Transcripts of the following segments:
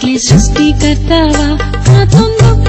Chicles, justicataba, matando.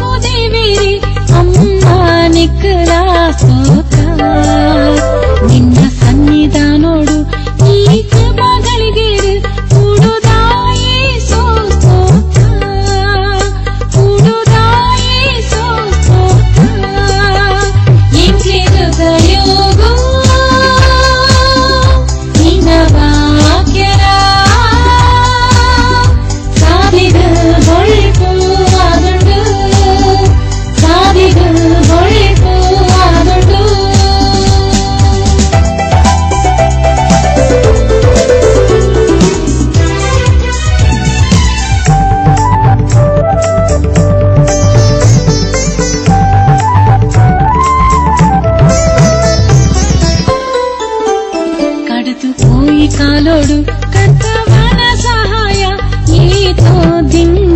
కలతోడు పోయి కాలోడు కర్తవాన సహాయ నీతో దిండు